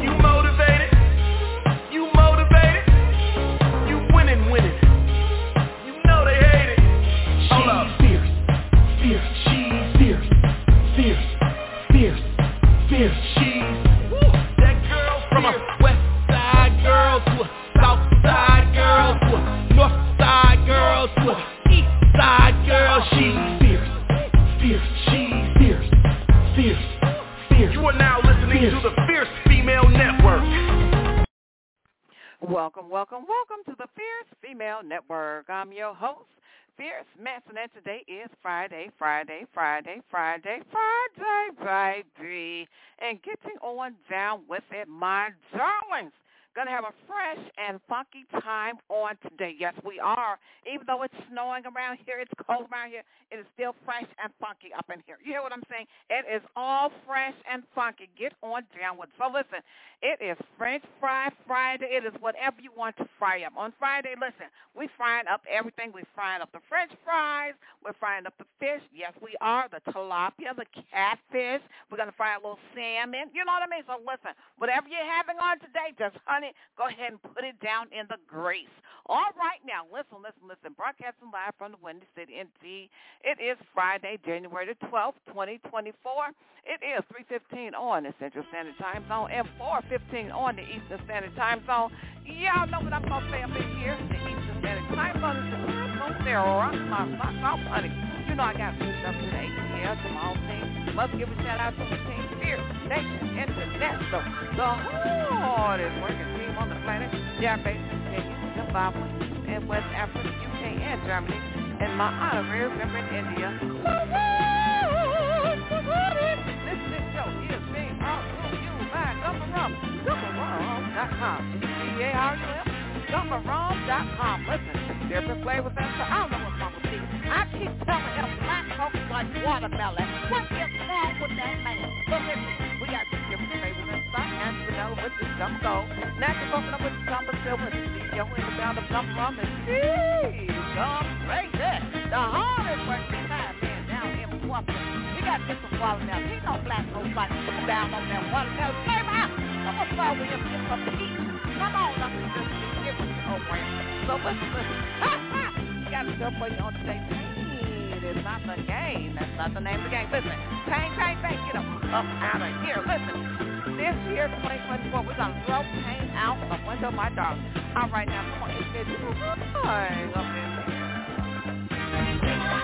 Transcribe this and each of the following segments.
you welcome, welcome to the Fierce Female Network. I'm your host, Fierce Manson, and today is Friday, Friday, Friday, Friday, Friday, baby. And getting on down with it, my darlings. Going to have a fresh and funky time on today. Yes, we are. Even though it's snowing around here, it's cold around here, it is still fresh and funky up in here. You hear what I'm saying? It is all fresh and funky. Get on down with it. So listen, it is French Fry Friday. It is whatever you want to fry up. On Friday, listen, we frying up everything. We frying up the French fries. We're frying up the fish. Yes, we are. The tilapia, the catfish. We're going to fry a little salmon. You know what I mean? So listen, whatever you're having on today, just hunt want it, go ahead and put it down in the grace. All right now, listen, listen, listen. Broadcasting live from the Windy City NT. It is Friday, January the 12th, 2024. It is 3.15 on the Central Standard Time Zone and 4.15 on the Eastern Standard Time Zone. Y'all know what I'm going to say up in here. The Eastern Standard Time Zone is the Crystal My, my, my, honey. You know I got to up today. Yeah, tomorrow thing. Must give a shout out to the team here. Thank you, International. The whole hardest working team on the planet. They are based in Kenya, Zimbabwe, and West Africa, UK, and Germany. And my honorary member in India. This show is being brought to you by Listen, they've been playing I don't know what's wrong with me. I keep telling him black folks like watermelon. What is wrong with that man? But with the gumbo. Now you're bumping up with the gumbo still with the CEO in the round of gum rum and cheese. Crazy. The hardest working time man down in Boston. He got different wallet now. He no black robot down on that water. Now, came. I'm going to start with him get some heat. Come on up gonna get him the old man. So ha ha. He got to go on your own. It's not the game. That's not the name of the game. Listen, Tang Tang Tang, get him up out of here. Listen, this year, 2024, we're going to throw pain out the window, my darling. All right, now, point this. Good.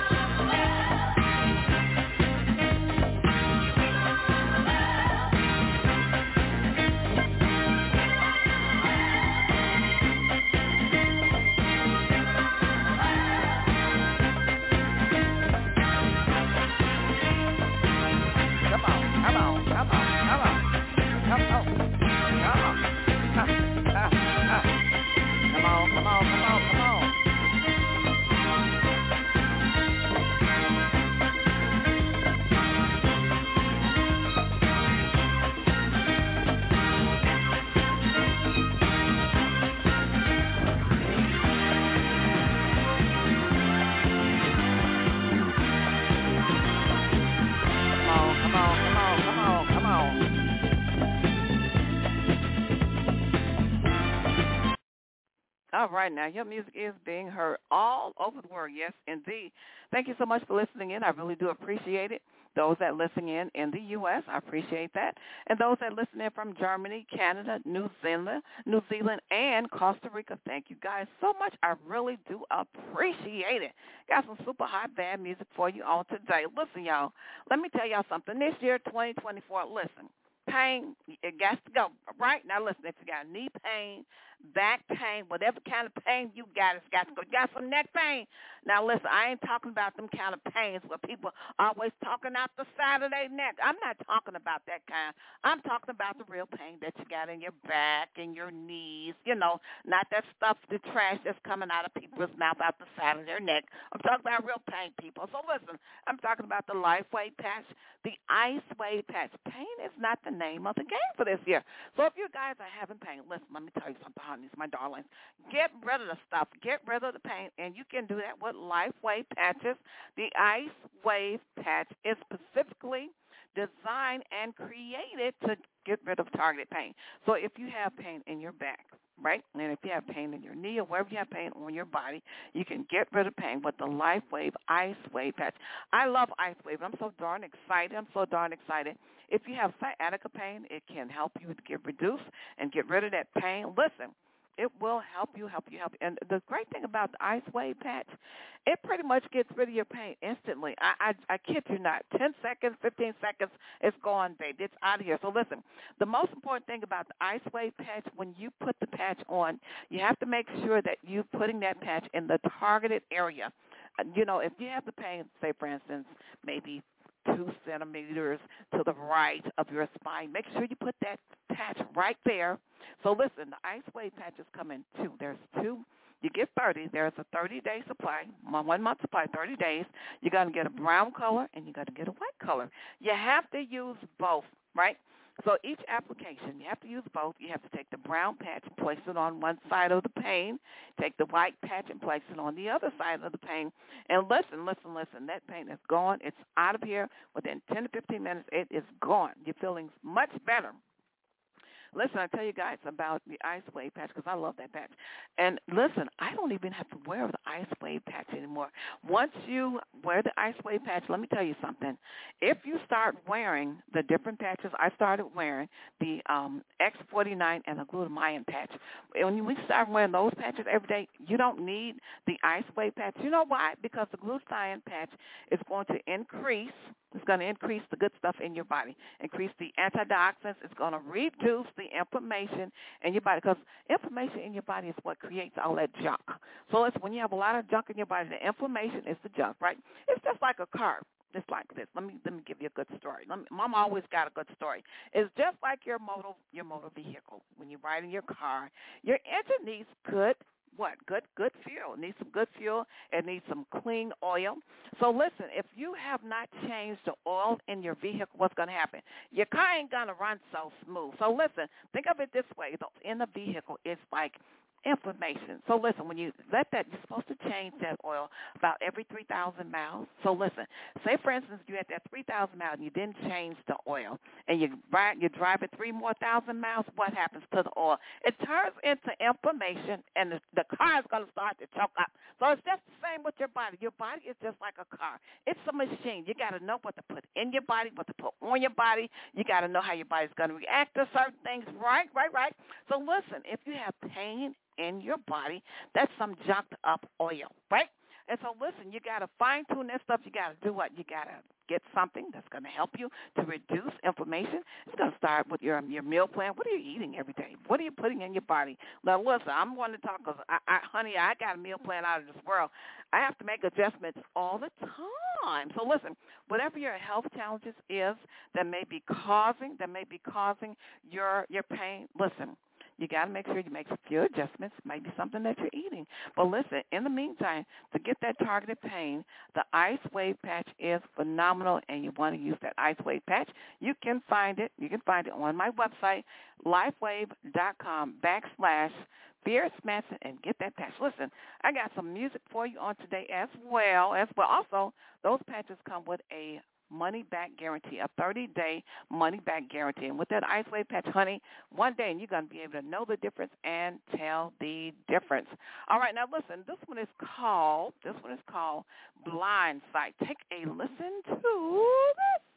All right, now your music is being heard all over the world. Yes, indeed. Thank you so much for listening in. I really do appreciate it. Those that listen in in the U.S., I appreciate that. And those that listen in from Germany, Canada, New Zealand, New Zealand, and Costa Rica, thank you guys so much. I really do appreciate it. Got some super hot bad music for you all today. Listen, y'all, let me tell y'all something. This year, 2024, listen pain, it got to go. Right now, listen, if you got knee pain, back pain, whatever kind of pain you got, it's got to go. You got some neck pain. Now, listen, I ain't talking about them kind of pains where people always talking out the side of their neck. I'm not talking about that kind. I'm talking about the real pain that you got in your back and your knees, you know, not that stuff, the trash that's coming out of people's mouth out the side of their neck. I'm talking about real pain, people. So listen, I'm talking about the LifeWave patch, the Ice Wave patch. Pain is not the name of the game for this year. So if you guys are having pain, listen, let me tell you something, honey, my darlings. Get rid of the stuff. Get rid of the pain. And you can do that with LifeWave patches. The Ice Wave patch is specifically designed and created to get rid of targeted pain. So if you have pain in your back, right? And if you have pain in your knee or wherever you have pain on your body, you can get rid of pain with the LifeWave Ice Wave patch. I love Ice Wave. I'm so darn excited. I'm so darn excited. If you have sciatica pain, it can help you get reduced and get rid of that pain. Listen, it will help you, help you, help you. And the great thing about the Ice Wave patch, it pretty much gets rid of your pain instantly. I, I, I kid you not. 10 seconds, 15 seconds, it's gone, baby. It's out of here. So listen, the most important thing about the Ice Wave patch, when you put the patch on, you have to make sure that you're putting that patch in the targeted area. Uh, you know, if you have the pain, say for instance, maybe two centimeters to the right of your spine. Make sure you put that patch right there. So listen, the ice wave patches come in two. There's two. You get 30. There's a 30-day supply, one month supply, 30 days. You're going to get a brown color and you're going to get a white color. You have to use both, right? So each application, you have to use both. You have to take the brown patch and place it on one side of the pain. Take the white patch and place it on the other side of the pain. And listen, listen, listen. That pain is gone. It's out of here within 10 to 15 minutes. It is gone. You're feeling much better. Listen, I tell you guys about the Ice Wave patch because I love that patch. And listen, I don't even have to wear the Ice Wave patch anymore. Once you wear the Ice Wave patch, let me tell you something. If you start wearing the different patches, I started wearing the um, X49 and the glutamine patch. When we start wearing those patches every day, you don't need the Ice Wave patch. You know why? Because the glutathione patch is going to increase – it's going to increase the good stuff in your body, increase the antioxidants. It's going to reduce the inflammation in your body because inflammation in your body is what creates all that junk. So it's when you have a lot of junk in your body, the inflammation is the junk, right? It's just like a car. It's like this. Let me let me give you a good story. Let Me, Mom always got a good story. It's just like your motor your motor vehicle. When you're riding your car, your engine needs good what? Good good fuel. It needs some good fuel. It needs some clean oil. So listen, if you have not changed the oil in your vehicle, what's going to happen? Your car ain't going to run so smooth. So listen, think of it this way. In the vehicle, it's like inflammation. So listen, when you let that, you're supposed to change that oil about every 3,000 miles. So listen, say for instance you had that 3,000 miles and you didn't change the oil and you ride, you drive it three more thousand miles, what happens to the oil? It turns into inflammation and the, the car is going to start to choke up. So it's just the same with your body. Your body is just like a car. It's a machine. You got to know what to put in your body, what to put on your body. You got to know how your body's going to react to certain things. Right, right, right. So listen, if you have pain in your body, that's some junked up oil, right? And so listen, you got to fine tune that stuff. You got to do what? You got to get something that's going to help you to reduce inflammation. It's going to start with your your meal plan. What are you eating every day? What are you putting in your body? Now listen, I'm going to talk because, I, I, honey, I got a meal plan out of this world. I have to make adjustments all the time. So listen, whatever your health challenges is that may be causing that may be causing your your pain, listen you got to make sure you make a few adjustments. Maybe something that you're eating. But listen, in the meantime, to get that targeted pain, the Ice Wave patch is phenomenal, and you want to use that Ice Wave patch. You can find it. You can find it on my website, lifewave.com backslash Fierce Manson and get that patch. Listen, I got some music for you on today as well. As well, also those patches come with a money back guarantee, a 30-day money back guarantee. And with that Ice Wave patch, honey, one day and you're going to be able to know the difference and tell the difference. All right, now listen, this one is called, this one is called Blind Sight. Take a listen to this.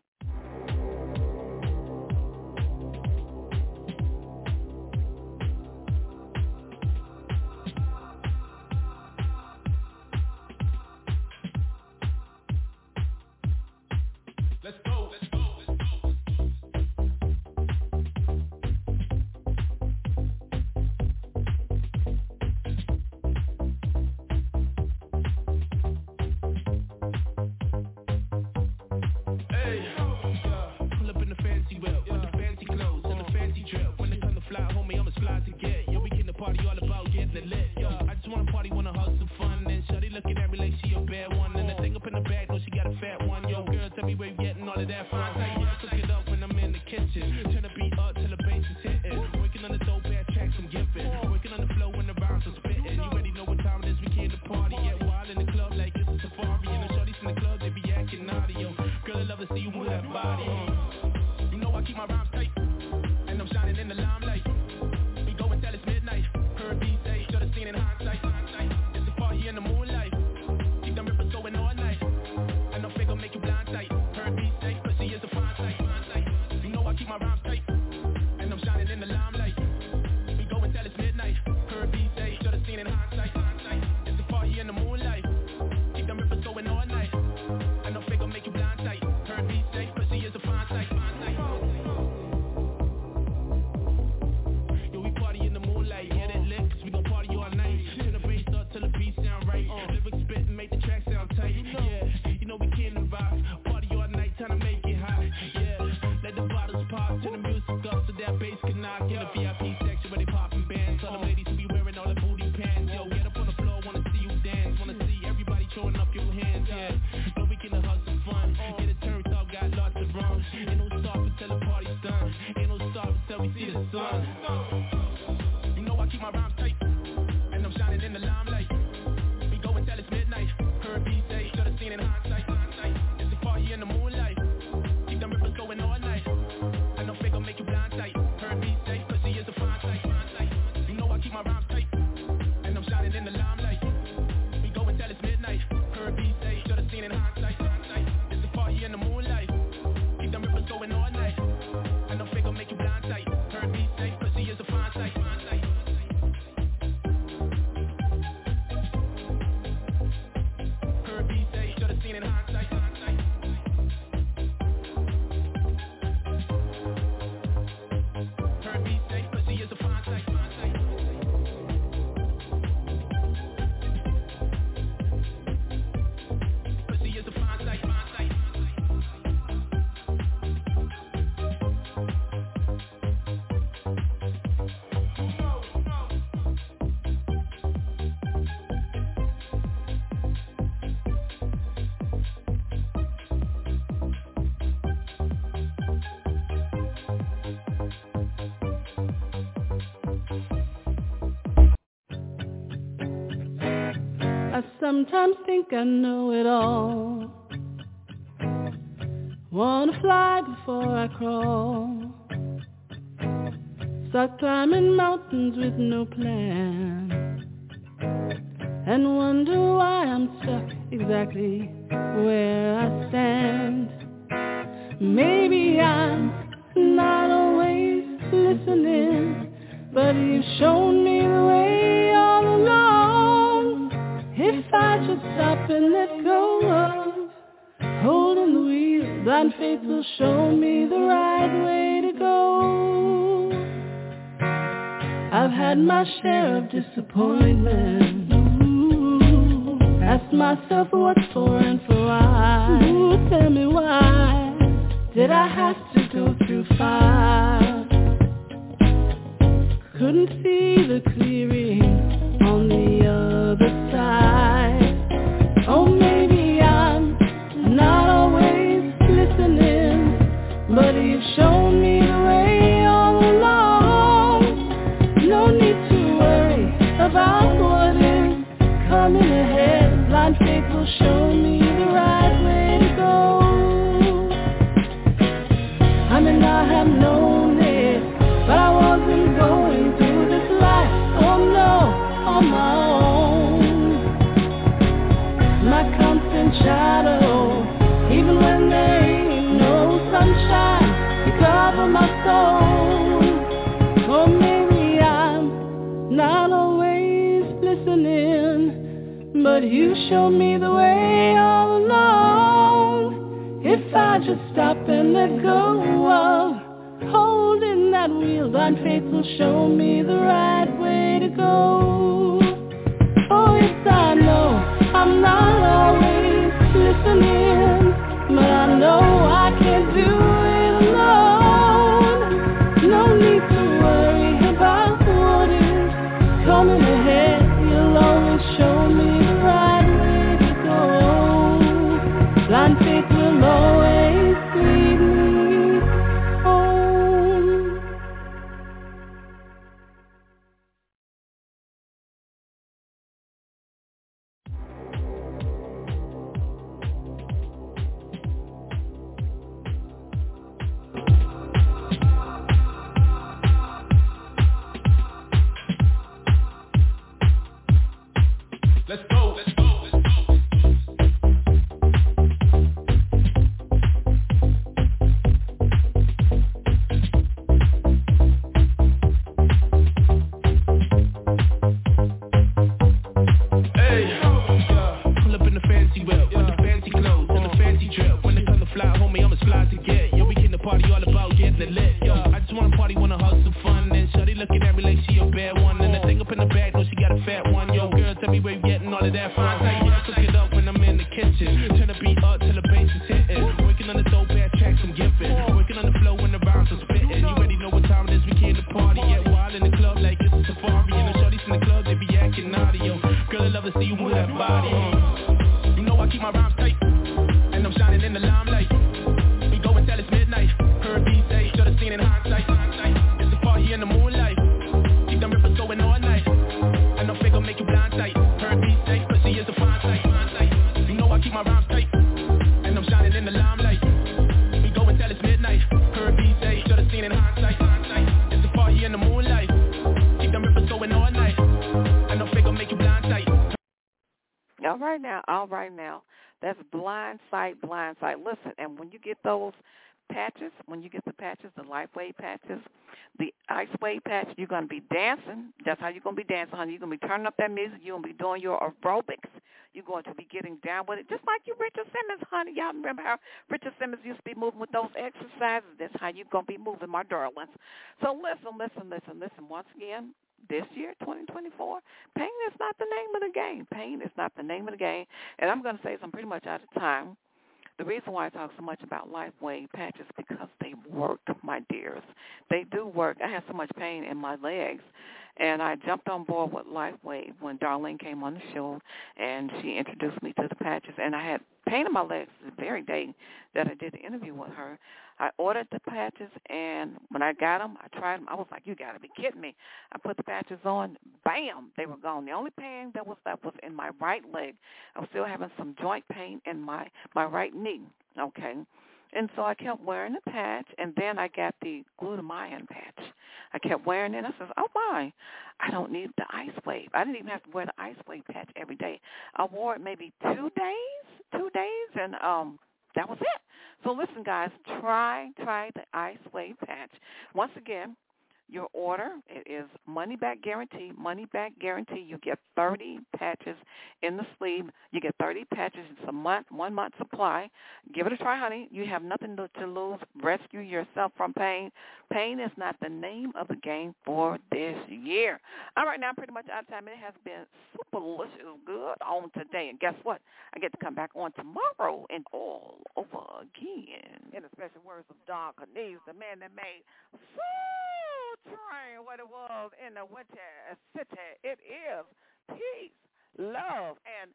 see the sun. Sometimes think I know it all. Wanna fly before I crawl. Start climbing mountains with no plan. And wonder why I'm stuck exactly where I stand. Maybe I'm not always listening, but you've shown me the way stop and let go of holding the wheel, blind faith will show me the right way to go. I've had my share of disappointment. Ask myself what's for and for why. Ooh, tell me why did I have to go through fire? Couldn't see the clearing on the but you show me the way all along. If I just stop and let go of holding that wheel, blind faith will show me the right way to go. Oh yes, I know I'm not always listening, all of that fine thing. Cook it up when I'm in the kitchen. Turn the beat up till the bass is hitting. Working on the dope ass tracks I'm giving. Working on the flow when the rhymes are spitting. You already know what time it is. We came to party. Yet While in the club like it's a safari. And the shorties in the club they be acting naughty. Yo, girl I love to see you with that body. Uh. All right now, all right now. That's blind sight, blind sight. Listen, and when you get those patches, when you get the patches, the LifeWave patches, the Ice Wave patch, you're going to be dancing. That's how you're going to be dancing, honey. You're going to be turning up that music. You're going to be doing your aerobics. You're going to be getting down with it, just like you, Richard Simmons, honey. Y'all remember how Richard Simmons used to be moving with those exercises? That's how you're going to be moving, my darlings. So listen, listen, listen, listen. Once again, this year, 2024, pain is not the name of the game. Pain is not the name of the game. And I'm going to say I'm pretty much out of time. The reason why I talk so much about LifeWave patches is because they work, my dears. They do work. I had so much pain in my legs, and I jumped on board with LifeWave when Darlene came on the show, and she introduced me to the patches. And I had pain in my legs the very day that I did the interview with her. I ordered the patches, and when I got them, I tried them. I was like, "You got to be kidding me!" I put the patches on, bam, they were gone. The only pain that was left was in my right leg. I was still having some joint pain in my my right knee. Okay, and so I kept wearing the patch, and then I got the glutamine patch. I kept wearing it. I said, "Oh my, I don't need the ice wave. I didn't even have to wear the ice wave patch every day. I wore it maybe two days, two days, and um." that was it. So listen, guys, try try the Ice Wave patch. Once again, your order. It is money back guarantee. Money back guarantee. You get 30 patches in the sleeve. You get 30 patches. It's a month, one month supply. Give it a try, honey. You have nothing to, to lose. Rescue yourself from pain. Pain is not the name of the game for this year. All right, now I'm pretty much out of time. It has been super delicious, good on today. And guess what? I get to come back on tomorrow and all over again. In the special words of Don Cornelius, the man that made return what it was in the winter city. It is peace, love, and